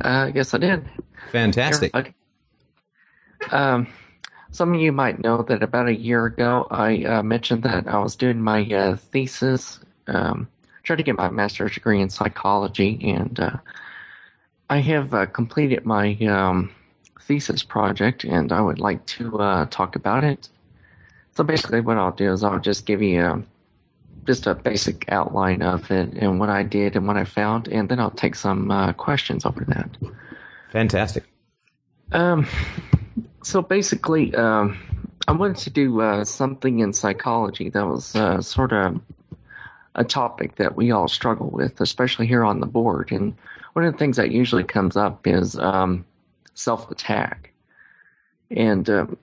Uh, yes, I did. Fantastic. Um, some of you might know that about a year ago, I uh, mentioned that I was doing my uh, thesis, um, trying to get my master's degree in psychology, and uh, I have uh, completed my um, thesis project, and I would like to uh, talk about it. So basically, what I'll do is I'll just give you a, just a basic outline of it and what I did and what I found, and then I'll take some uh, questions over that. Fantastic. Um, so basically, um, I wanted to do uh, something in psychology that was uh, sort of a topic that we all struggle with, especially here on the board. And one of the things that usually comes up is um, self attack. And um,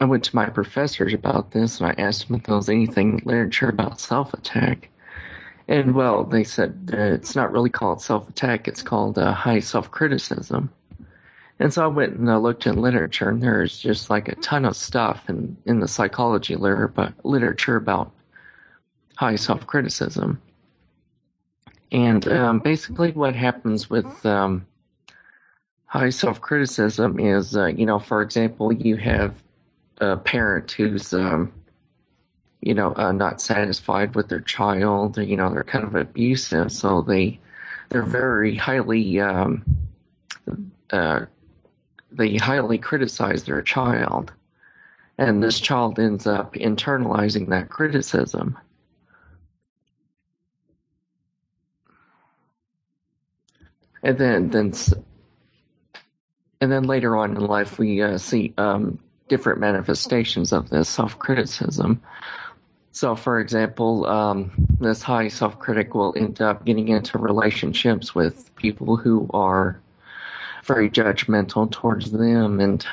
I went to my professors about this and I asked them if there was anything literature about self attack. And well, they said it's not really called self attack, it's called uh, high self criticism. And so I went and I looked in literature, and there's just like a ton of stuff in, in the psychology literature, literature about high self criticism. And um, basically, what happens with um, high self criticism is, uh, you know, for example, you have a parent who's, um, you know, uh, not satisfied with their child, you know, they're kind of abusive, so they they're very highly um, uh, they highly criticize their child, and this child ends up internalizing that criticism. And then, then, and then later on in life, we uh, see um, different manifestations of this self-criticism. So, for example, um, this high self-critic will end up getting into relationships with people who are very judgmental towards them and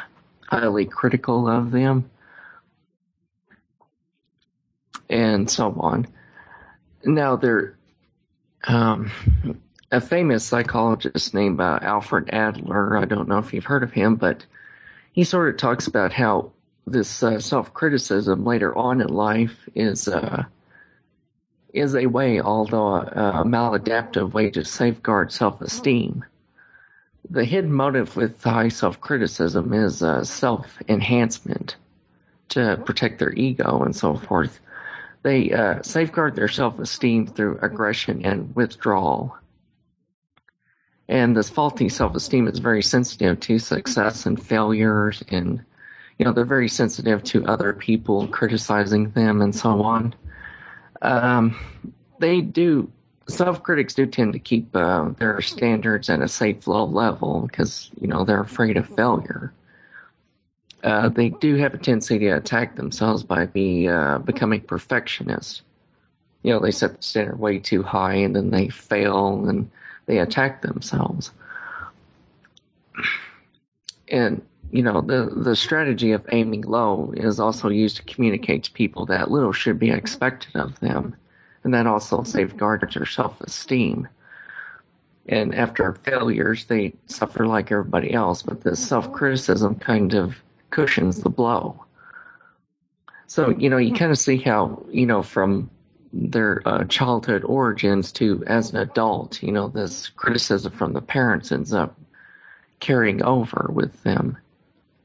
highly critical of them, and so on. Now, there, um, a famous psychologist named uh, Alfred Adler. I don't know if you've heard of him, but he sort of talks about how this uh, self-criticism later on in life is uh, is a way, although a, a maladaptive way, to safeguard self-esteem the hidden motive with high self criticism is uh, self enhancement to protect their ego and so forth. They uh, safeguard their self esteem through aggression and withdrawal. And this faulty self esteem is very sensitive to success and failures, and you know they're very sensitive to other people criticizing them and so on. Um, they do self critics do tend to keep uh, their standards at a safe low level because you know they're afraid of failure. Uh, they do have a tendency to attack themselves by be uh, becoming perfectionists. You know, they set the standard way too high and then they fail and they attack themselves. And you know, the the strategy of aiming low is also used to communicate to people that little should be expected of them and that also safeguards their self-esteem. And after failures, they suffer like everybody else, but the self-criticism kind of cushions the blow. So, you know, you kind of see how, you know, from their uh, childhood origins to as an adult, you know, this criticism from the parents ends up carrying over with them.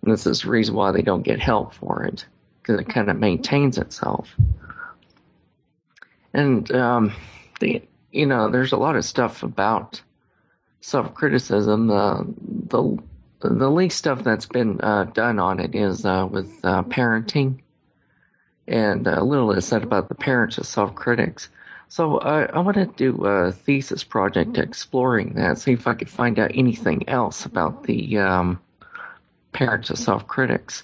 And this is the reason why they don't get help for it, because it kind of maintains itself. And um, the you know, there's a lot of stuff about self criticism. The the the least stuff that's been uh, done on it is uh, with uh, parenting, and a little is said about the parents of self critics. So I, I want to do a thesis project exploring that, see if I could find out anything else about the um, parents of self critics.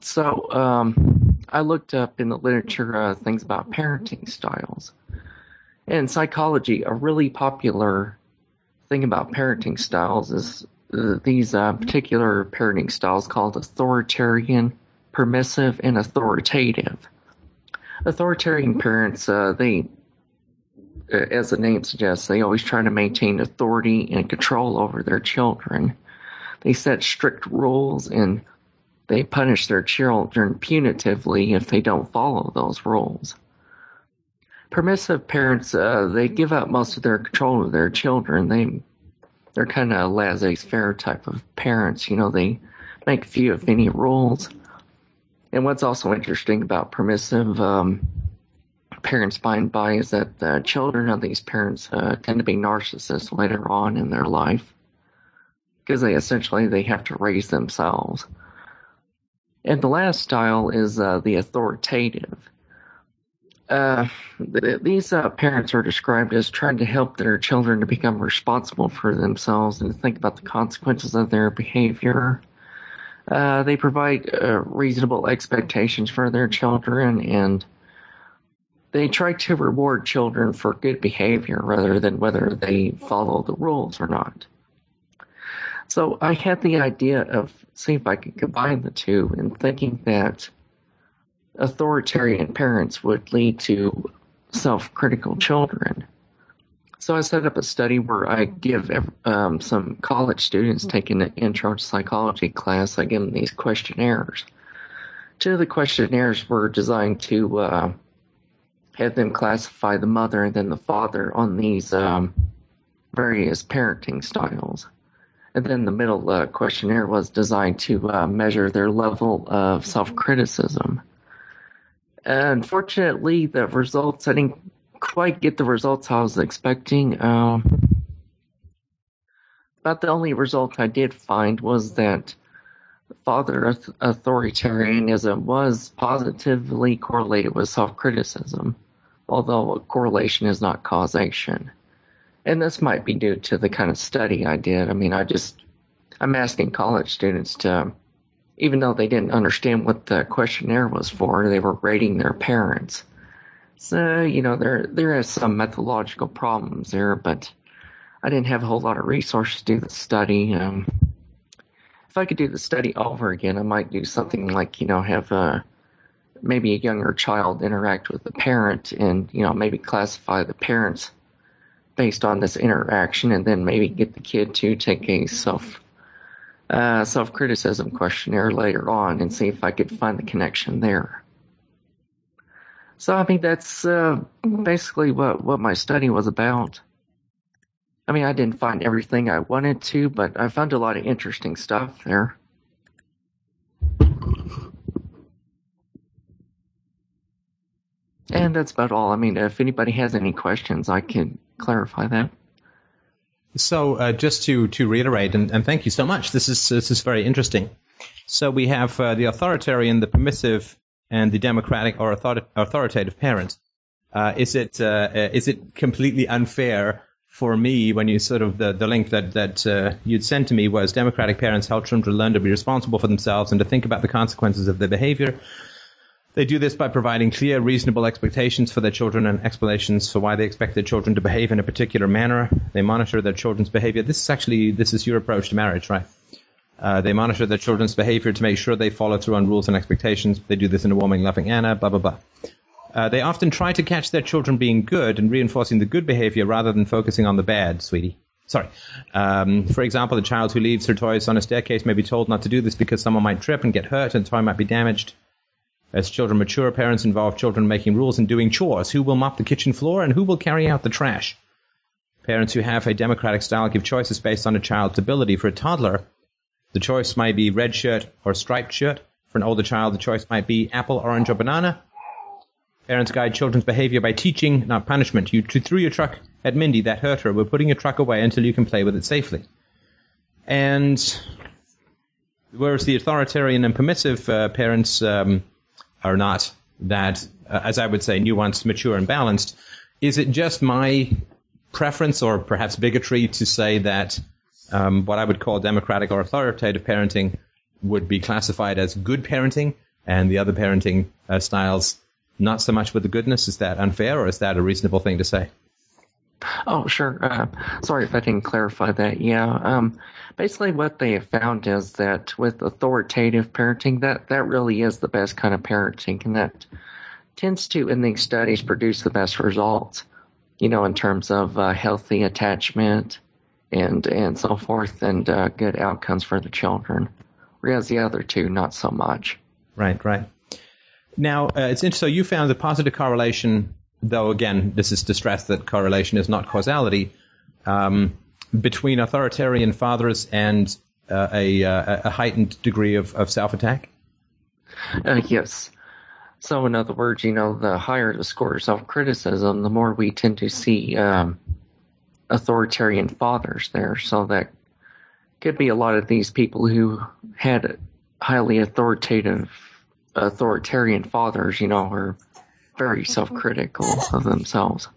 So um, I looked up in the literature uh, things about parenting styles. And psychology, a really popular thing about parenting styles is uh, these uh, particular parenting styles called authoritarian, permissive, and authoritative. Authoritarian parents, uh, they, uh, as the name suggests, they always try to maintain authority and control over their children. They set strict rules and they punish their children punitively if they don't follow those rules. permissive parents uh, they give up most of their control of their children. They they're kind of laissez-faire type of parents. You know, they make few if any rules. And what's also interesting about permissive um, parents by and by is that the children of these parents uh, tend to be narcissists later on in their life because they essentially they have to raise themselves. And the last style is uh, the authoritative. Uh, th- these uh, parents are described as trying to help their children to become responsible for themselves and to think about the consequences of their behavior. Uh, they provide uh, reasonable expectations for their children and they try to reward children for good behavior rather than whether they follow the rules or not. So I had the idea of seeing if I could combine the two and thinking that authoritarian parents would lead to self-critical children. So I set up a study where I give um, some college students taking an intro to psychology class, I give them these questionnaires. Two of the questionnaires were designed to uh, have them classify the mother and then the father on these um, various parenting styles. And then the middle uh, questionnaire was designed to uh, measure their level of self criticism. Unfortunately, the results, I didn't quite get the results I was expecting. Um, but the only result I did find was that father authoritarianism was positively correlated with self criticism although correlation is not causation. And this might be due to the kind of study I did. I mean, I just, I'm asking college students to, even though they didn't understand what the questionnaire was for, they were rating their parents. So, you know, there, there is some methodological problems there, but I didn't have a whole lot of resources to do the study. Um, if I could do the study over again, I might do something like, you know, have a, maybe a younger child interact with the parent and, you know, maybe classify the parents based on this interaction and then maybe get the kid to take a self uh, self criticism questionnaire later on and see if I could find the connection there. So I mean that's uh, basically what what my study was about. I mean I didn't find everything I wanted to, but I found a lot of interesting stuff there. And that's about all. I mean, if anybody has any questions, I can clarify that. So, uh, just to to reiterate, and, and, thank you so much. This is this is very interesting. So we have uh, the authoritarian, the permissive, and the democratic or author- authoritative parent. Uh, is it uh, is it completely unfair for me when you sort of the, the link that that uh, you'd sent to me was democratic parents help children learn to be responsible for themselves and to think about the consequences of their behavior, they do this by providing clear, reasonable expectations for their children and explanations for why they expect their children to behave in a particular manner. They monitor their children's behavior. This is actually, this is your approach to marriage, right? Uh, they monitor their children's behavior to make sure they follow through on rules and expectations. They do this in a warming, loving manner, blah, blah, blah. Uh, they often try to catch their children being good and reinforcing the good behavior rather than focusing on the bad, sweetie. Sorry. Um, for example, a child who leaves her toys on a staircase may be told not to do this because someone might trip and get hurt and the toy might be damaged. As children mature, parents involve children making rules and doing chores. Who will mop the kitchen floor and who will carry out the trash? Parents who have a democratic style give choices based on a child's ability. For a toddler, the choice might be red shirt or striped shirt. For an older child, the choice might be apple, orange, or banana. Parents guide children's behavior by teaching, not punishment. You threw your truck at Mindy, that hurt her. We're putting your truck away until you can play with it safely. And whereas the authoritarian and permissive uh, parents um, are not that, uh, as I would say, nuanced, mature, and balanced. Is it just my preference or perhaps bigotry to say that um, what I would call democratic or authoritative parenting would be classified as good parenting and the other parenting uh, styles not so much with the goodness? Is that unfair or is that a reasonable thing to say? Oh, sure. Uh, sorry if I didn't clarify that. Yeah. Um, basically, what they have found is that with authoritative parenting, that that really is the best kind of parenting, and that tends to, in these studies, produce the best results. You know, in terms of uh, healthy attachment and and so forth, and uh, good outcomes for the children. Whereas the other two, not so much. Right. Right. Now, uh, it's interesting. So you found the positive correlation though again, this is to stress that correlation is not causality, um, between authoritarian fathers and uh, a, uh, a, heightened degree of, of self-attack? Uh, yes. So, in other words, you know, the higher the score of self-criticism, the more we tend to see um, authoritarian fathers there. So that could be a lot of these people who had highly authoritative, authoritarian fathers, you know, are very self-critical of themselves.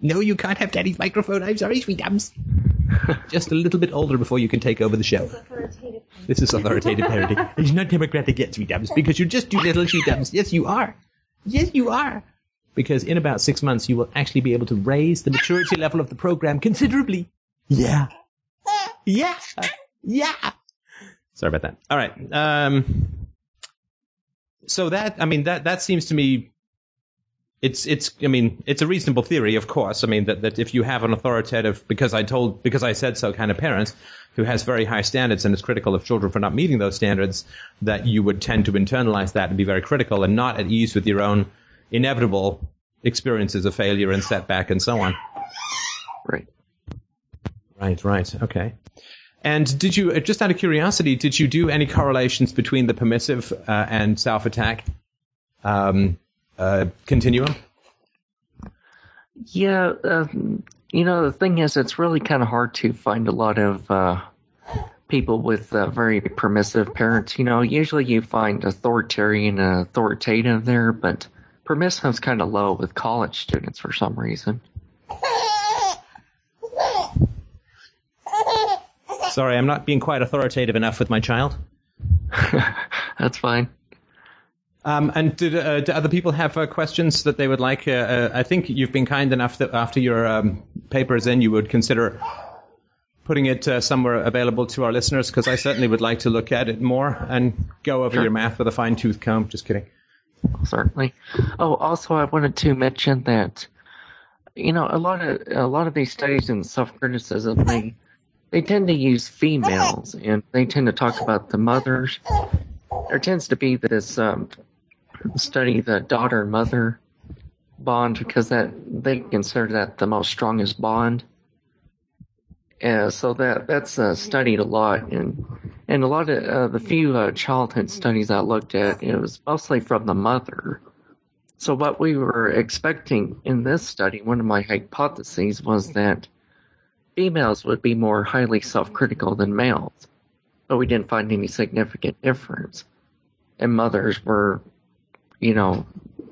No, you can't have Daddy's microphone. I'm sorry, sweet sweetums. Just a little bit older before you can take over the show. This is authoritative parenting. It's not democratic yet, sweet sweetums, because you're just two little sweet sweetums. Yes, you are. Yes, you are. Because in about six months, you will actually be able to raise the maturity level of the program considerably. Yeah. Yeah. Yeah. Sorry about that. All right. Um, so that, I mean, that, that seems to me it's it's I mean it's a reasonable theory, of course. I mean that, that if you have an authoritative because I told because I said so kind of parent who has very high standards and is critical of children for not meeting those standards, that you would tend to internalize that and be very critical and not at ease with your own inevitable experiences of failure and setback and so on. Right. Right. Right. Okay. And did you, just out of curiosity, did you do any correlations between the permissive uh, and self-attack um, uh, continuum? Yeah, uh, you know, the thing is, it's really kind of hard to find a lot of uh, people with uh, very permissive parents. You know, usually you find authoritarian and authoritative there, but permissive's kind of low with college students for some reason. Sorry, I'm not being quite authoritative enough with my child. That's fine. Um, and did, uh, do other people have uh, questions that they would like? Uh, uh I think you've been kind enough that after your um, paper is in, you would consider putting it uh, somewhere available to our listeners, because I certainly would like to look at it more and go over sure. your math with a fine tooth comb. Just kidding. Certainly. Oh, also, I wanted to mention that you know a lot of a lot of these studies in self criticism they they tend to use females and they tend to talk about the mothers. There tends to be this um, study the daughter mother bond because that they consider that the most strongest bond. Yeah, so that that's uh, studied a lot, and and a lot of uh, the few uh, childhood studies I looked at, it was mostly from the mother. So what we were expecting in this study, one of my hypotheses was that females would be more highly self-critical than males, but we didn't find any significant difference. And mothers were you know,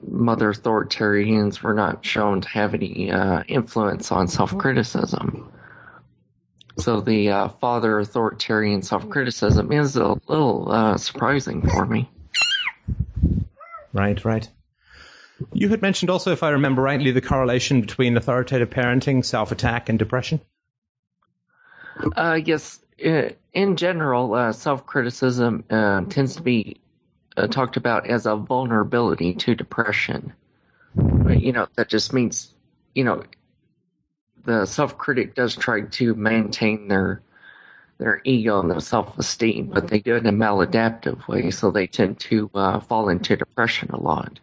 mother authoritarians were not shown to have any uh, influence on self criticism. So the uh, father authoritarian self criticism is a little uh, surprising for me. Right, right. You had mentioned also, if I remember rightly, the correlation between authoritative parenting, self attack, and depression. Uh, yes, in general, uh, self criticism uh, tends to be uh, talked about as a vulnerability to depression. You know, that just means, you know, the self critic does try to maintain their their ego and their self esteem, but they do it in a maladaptive way, so they tend to uh, fall into depression a lot.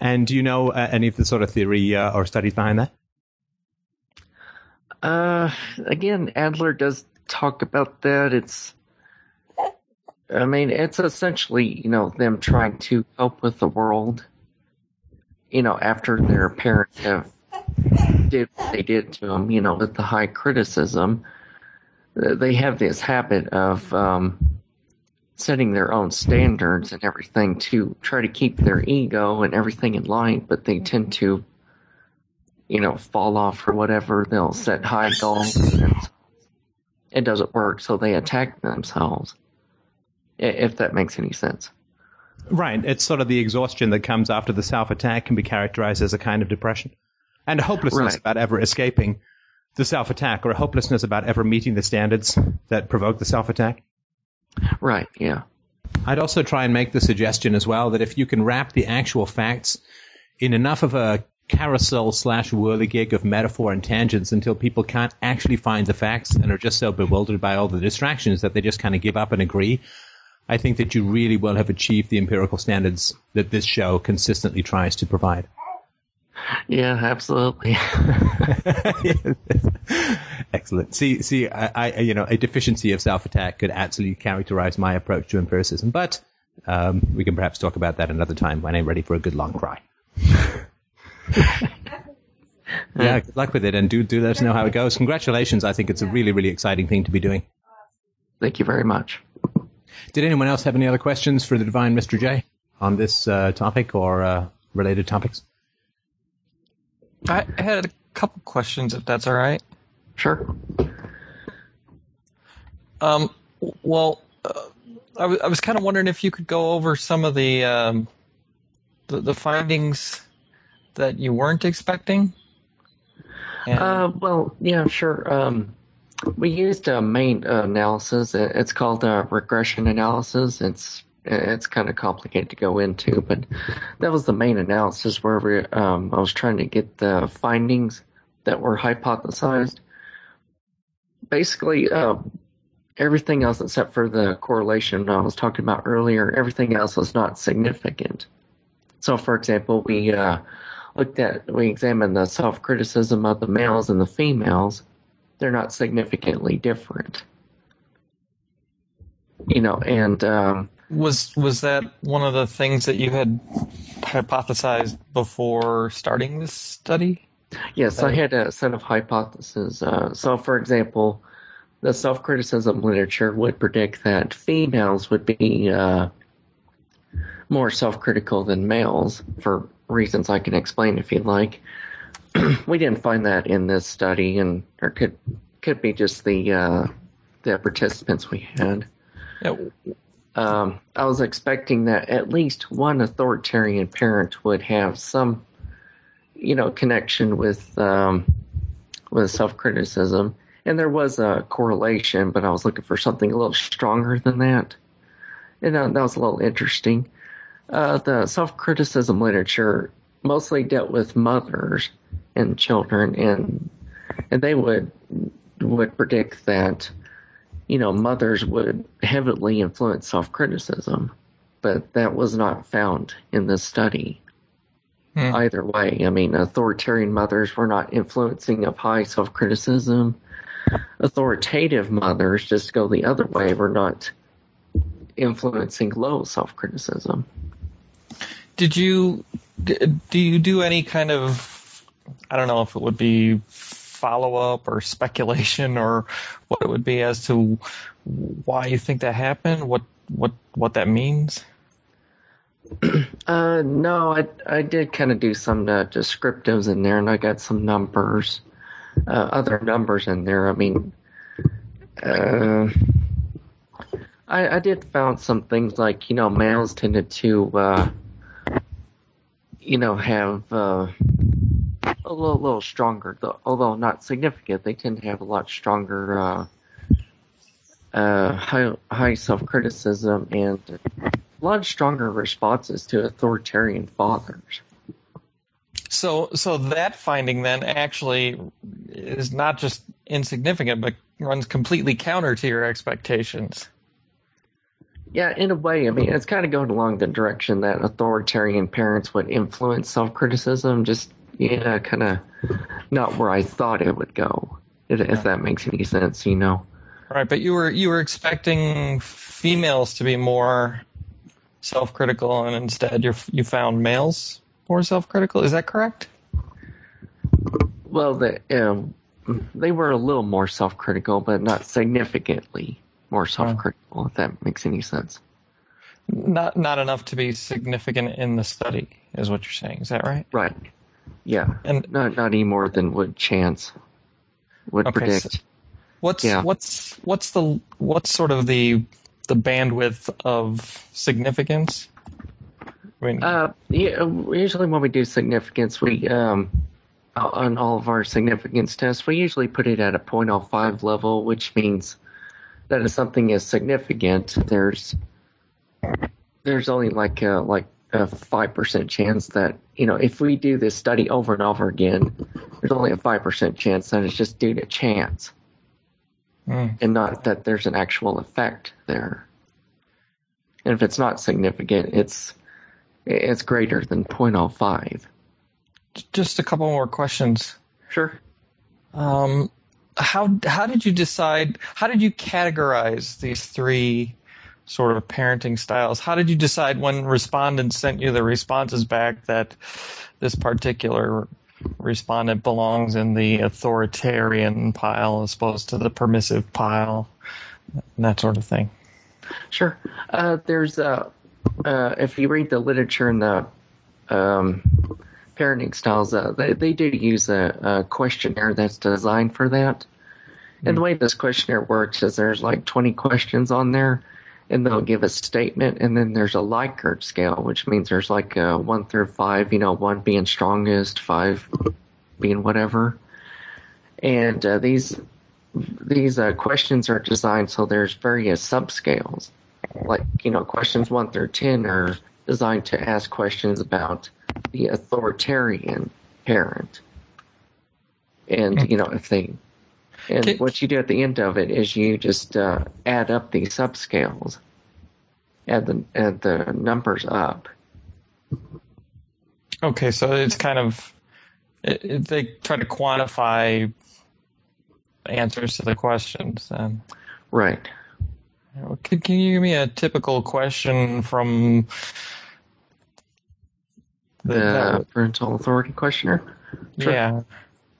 And do you know uh, any of the sort of theory uh, or studies behind that? Uh, again, Adler does talk about that. It's I mean, it's essentially, you know, them trying to cope with the world, you know, after their parents have did they did to them, you know, with the high criticism. They have this habit of um, setting their own standards and everything to try to keep their ego and everything in line, but they tend to, you know, fall off or whatever. They'll set high goals and it doesn't work, so they attack themselves if that makes any sense. Right. It's sort of the exhaustion that comes after the self attack can be characterized as a kind of depression and a hopelessness right. about ever escaping the self attack or a hopelessness about ever meeting the standards that provoke the self attack. Right. Yeah. I'd also try and make the suggestion as well that if you can wrap the actual facts in enough of a carousel slash whirligig of metaphor and tangents until people can't actually find the facts and are just so bewildered by all the distractions that they just kind of give up and agree I think that you really will have achieved the empirical standards that this show consistently tries to provide. Yeah, absolutely. Excellent. See, see, I, I, you know, a deficiency of self-attack could absolutely characterize my approach to empiricism, but um, we can perhaps talk about that another time when I'm ready for a good long cry. yeah, good luck with it, and do do let us know how it goes. Congratulations! I think it's a really, really exciting thing to be doing. Thank you very much. Did anyone else have any other questions for the divine Mr. J on this uh, topic or uh, related topics? I had a couple questions, if that's all right. Sure. Um, well, uh, I, w- I was kind of wondering if you could go over some of the, um, the the findings that you weren't expecting. And, uh, well, yeah, sure. Um, we used a main uh, analysis. It's called a regression analysis. It's it's kind of complicated to go into, but that was the main analysis where we, um, I was trying to get the findings that were hypothesized. Basically, uh, everything else except for the correlation I was talking about earlier, everything else was not significant. So, for example, we uh, looked at, we examined the self-criticism of the males and the females. They're not significantly different. You know, and um, was was that one of the things that you had hypothesized before starting this study? Yes, I had a set of hypotheses. Uh, so, for example, the self-criticism literature would predict that females would be uh, more self-critical than males for reasons I can explain if you'd like. we didn't find that in this study, and or could could be just the uh, the participants we had. Yeah. Um, I was expecting that at least one authoritarian parent would have some, you know, connection with um, with self criticism, and there was a correlation, but I was looking for something a little stronger than that, and uh, that was a little interesting. Uh, the self criticism literature mostly dealt with mothers and children, and and they would would predict that you know mothers would heavily influence self criticism, but that was not found in this study. Hmm. Either way, I mean, authoritarian mothers were not influencing of high self criticism. Authoritative mothers, just go the other way, were not influencing low self criticism. Did you do you do any kind of I don't know if it would be follow up or speculation or what it would be as to why you think that happened, what what what that means? Uh, no, I I did kind of do some uh, descriptives in there, and I got some numbers, uh, other numbers in there. I mean, uh, I I did found some things like you know males tended to uh, you know, have uh, a little, little stronger, although not significant. They tend to have a lot stronger uh, uh, high, high self criticism and a lot stronger responses to authoritarian fathers. So, so that finding then actually is not just insignificant, but runs completely counter to your expectations. Yeah, in a way, I mean, it's kind of going along the direction that authoritarian parents would influence self criticism, just, yeah, kind of not where I thought it would go, if, if that makes any sense, you know. Right, but you were you were expecting females to be more self-critical, and instead you you found males more self-critical. Is that correct? Well, the, um, they were a little more self-critical, but not significantly more self-critical, if that makes any sense. Not not enough to be significant in the study, is what you're saying. Is that right? Right. Yeah. And not not any more than would chance would okay, predict. So what's yeah. what's what's the what's sort of the the bandwidth of significance? I mean, uh, yeah, usually when we do significance, we um, on all of our significance tests, we usually put it at a 0.05 level, which means that if something is significant, there's there's only like a, like a five percent chance that you know if we do this study over and over again, there's only a five percent chance that it's just due to chance, mm. and not that there's an actual effect there. And if it's not significant, it's it's greater than 0.05. Just a couple more questions. Sure. Um, how how did you decide? How did you categorize these three sort of parenting styles? How did you decide when respondents sent you the responses back that this particular respondent belongs in the authoritarian pile as opposed to the permissive pile, and that sort of thing? Sure. Uh, there's uh, uh, if you read the literature and the um, parenting styles, uh, they, they do use a, a, questionnaire that's designed for that. And the way this questionnaire works is there's like 20 questions on there, and they'll give a statement, and then there's a Likert scale, which means there's like a one through five, you know, one being strongest, five being whatever. And uh, these these uh, questions are designed so there's various subscales. Like, you know, questions one through ten are designed to ask questions about the authoritarian parent. And, you know, if they, and okay. what you do at the end of it is you just uh, add up the subscales, add the, add the numbers up. Okay, so it's kind of, it, it, they try to quantify answers to the questions then. Right. Can, can you give me a typical question from the parental authority questionnaire? Sure. Yeah.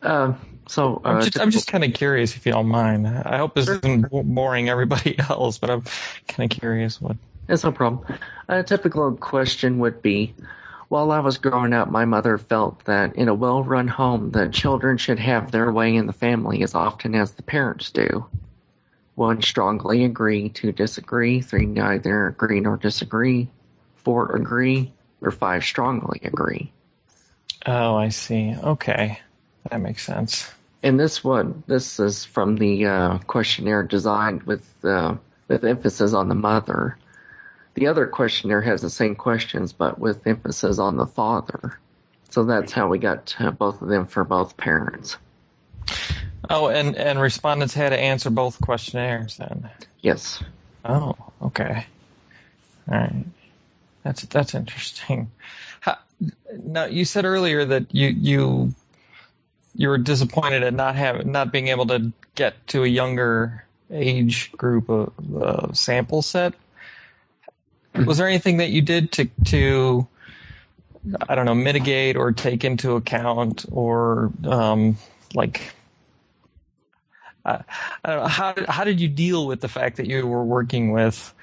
Um, so uh, I'm just, I'm just kind of curious if you don't mind. I hope this isn't boring everybody else, but I'm kind of curious what. It's no problem. A typical question would be, while I was growing up, my mother felt that in a well-run home, the children should have their way in the family as often as the parents do. One strongly agree, two disagree, three neither agree nor disagree, four agree, or five strongly agree. Oh, I see. Okay. That makes sense. And this one, this is from the uh, questionnaire designed with uh, with emphasis on the mother. The other questionnaire has the same questions, but with emphasis on the father. So that's how we got both of them for both parents. Oh, and and respondents had to answer both questionnaires then. Yes. Oh, okay. All right. That's that's interesting. How, now you said earlier that you you you were disappointed at not having not being able to get to a younger age group of uh, sample set. Was there anything that you did to to I don't know mitigate or take into account or um, like uh, how how did you deal with the fact that you were working with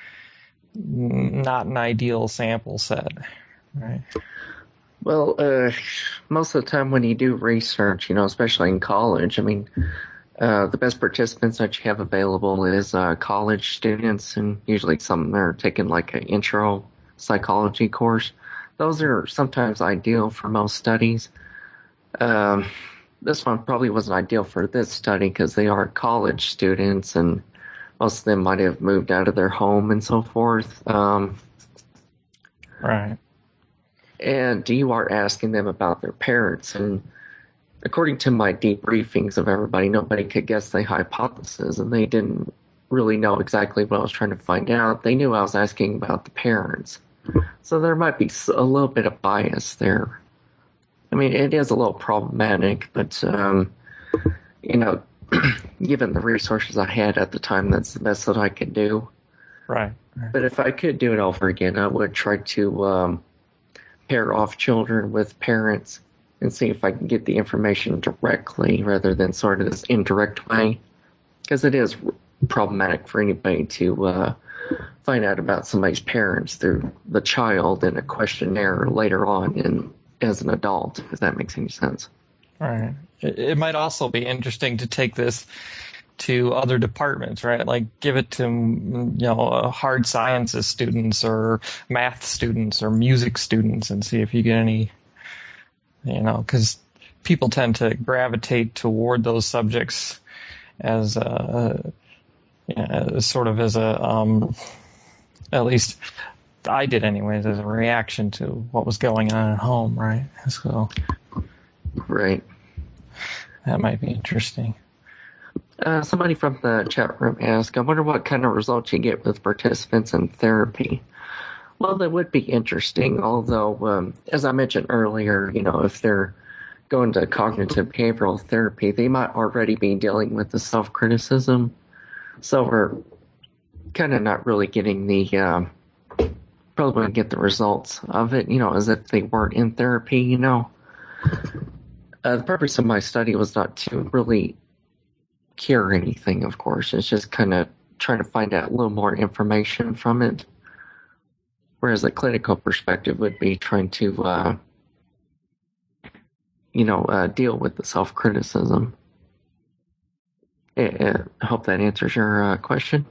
not an ideal sample set, right? Well, uh, most of the time when you do research, you know, especially in college, I mean, uh, the best participants that you have available is uh, college students, and usually some are taking like an intro psychology course. Those are sometimes ideal for most studies. Um, this one probably wasn't ideal for this study because they are college students and most of them might have moved out of their home and so forth. Um, right. And you are asking them about their parents. And according to my debriefings of everybody, nobody could guess the hypothesis, and they didn't really know exactly what I was trying to find out. They knew I was asking about the parents. So there might be a little bit of bias there. I mean, it is a little problematic, but, um, you know, given the resources I had at the time, that's the best that I could do. Right. But if I could do it over again, I would try to um, pair off children with parents and see if I can get the information directly rather than sort of this indirect way. Because it is problematic for anybody to uh, find out about somebody's parents through the child in a questionnaire later on and as an adult, if that makes any sense. Right. It might also be interesting to take this to other departments, right? Like give it to you know uh, hard sciences students or math students or music students and see if you get any, you know, because people tend to gravitate toward those subjects as a, you sort of as a um, at least I did anyways as a reaction to what was going on at home, right? So, right. That might be interesting. Uh, somebody from the chat room asked, I wonder what kind of results you get with participants in therapy. Well, that would be interesting. Although, um, as I mentioned earlier, you know, if they're going to cognitive behavioral therapy, they might already be dealing with the self criticism. So we're kind of not really getting the uh, probably get the results of it, you know, as if they weren't in therapy, you know. Uh, the purpose of my study was not to really cure anything, of course. It's just kind of trying to find out a little more information from it. Whereas the clinical perspective would be trying to, uh, you know, uh, deal with the self criticism. I hope that answers your uh, question.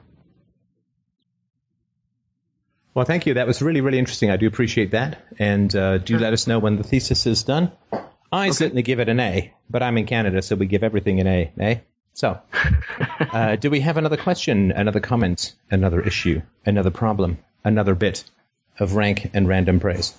Well, thank you. That was really, really interesting. I do appreciate that. And uh, do let us know when the thesis is done. I okay. certainly give it an A, but I'm in Canada, so we give everything an A, eh? So, uh, do we have another question, another comment, another issue, another problem, another bit of rank and random praise?